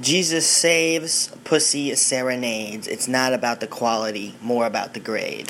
Jesus saves, pussy serenades. It's not about the quality, more about the grade.